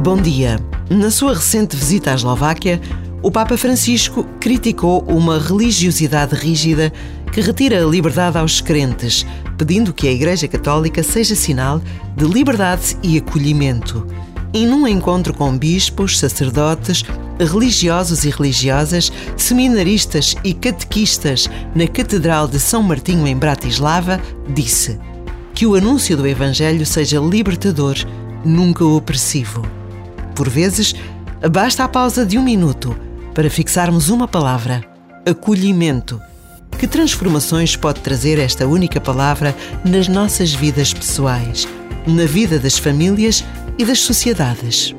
Bom dia. Na sua recente visita à Eslováquia, o Papa Francisco criticou uma religiosidade rígida que retira a liberdade aos crentes, pedindo que a Igreja Católica seja sinal de liberdade e acolhimento. E num encontro com bispos, sacerdotes, religiosos e religiosas, seminaristas e catequistas na Catedral de São Martinho em Bratislava, disse: Que o anúncio do Evangelho seja libertador, nunca opressivo. Por vezes, basta a pausa de um minuto para fixarmos uma palavra: acolhimento. Que transformações pode trazer esta única palavra nas nossas vidas pessoais, na vida das famílias e das sociedades?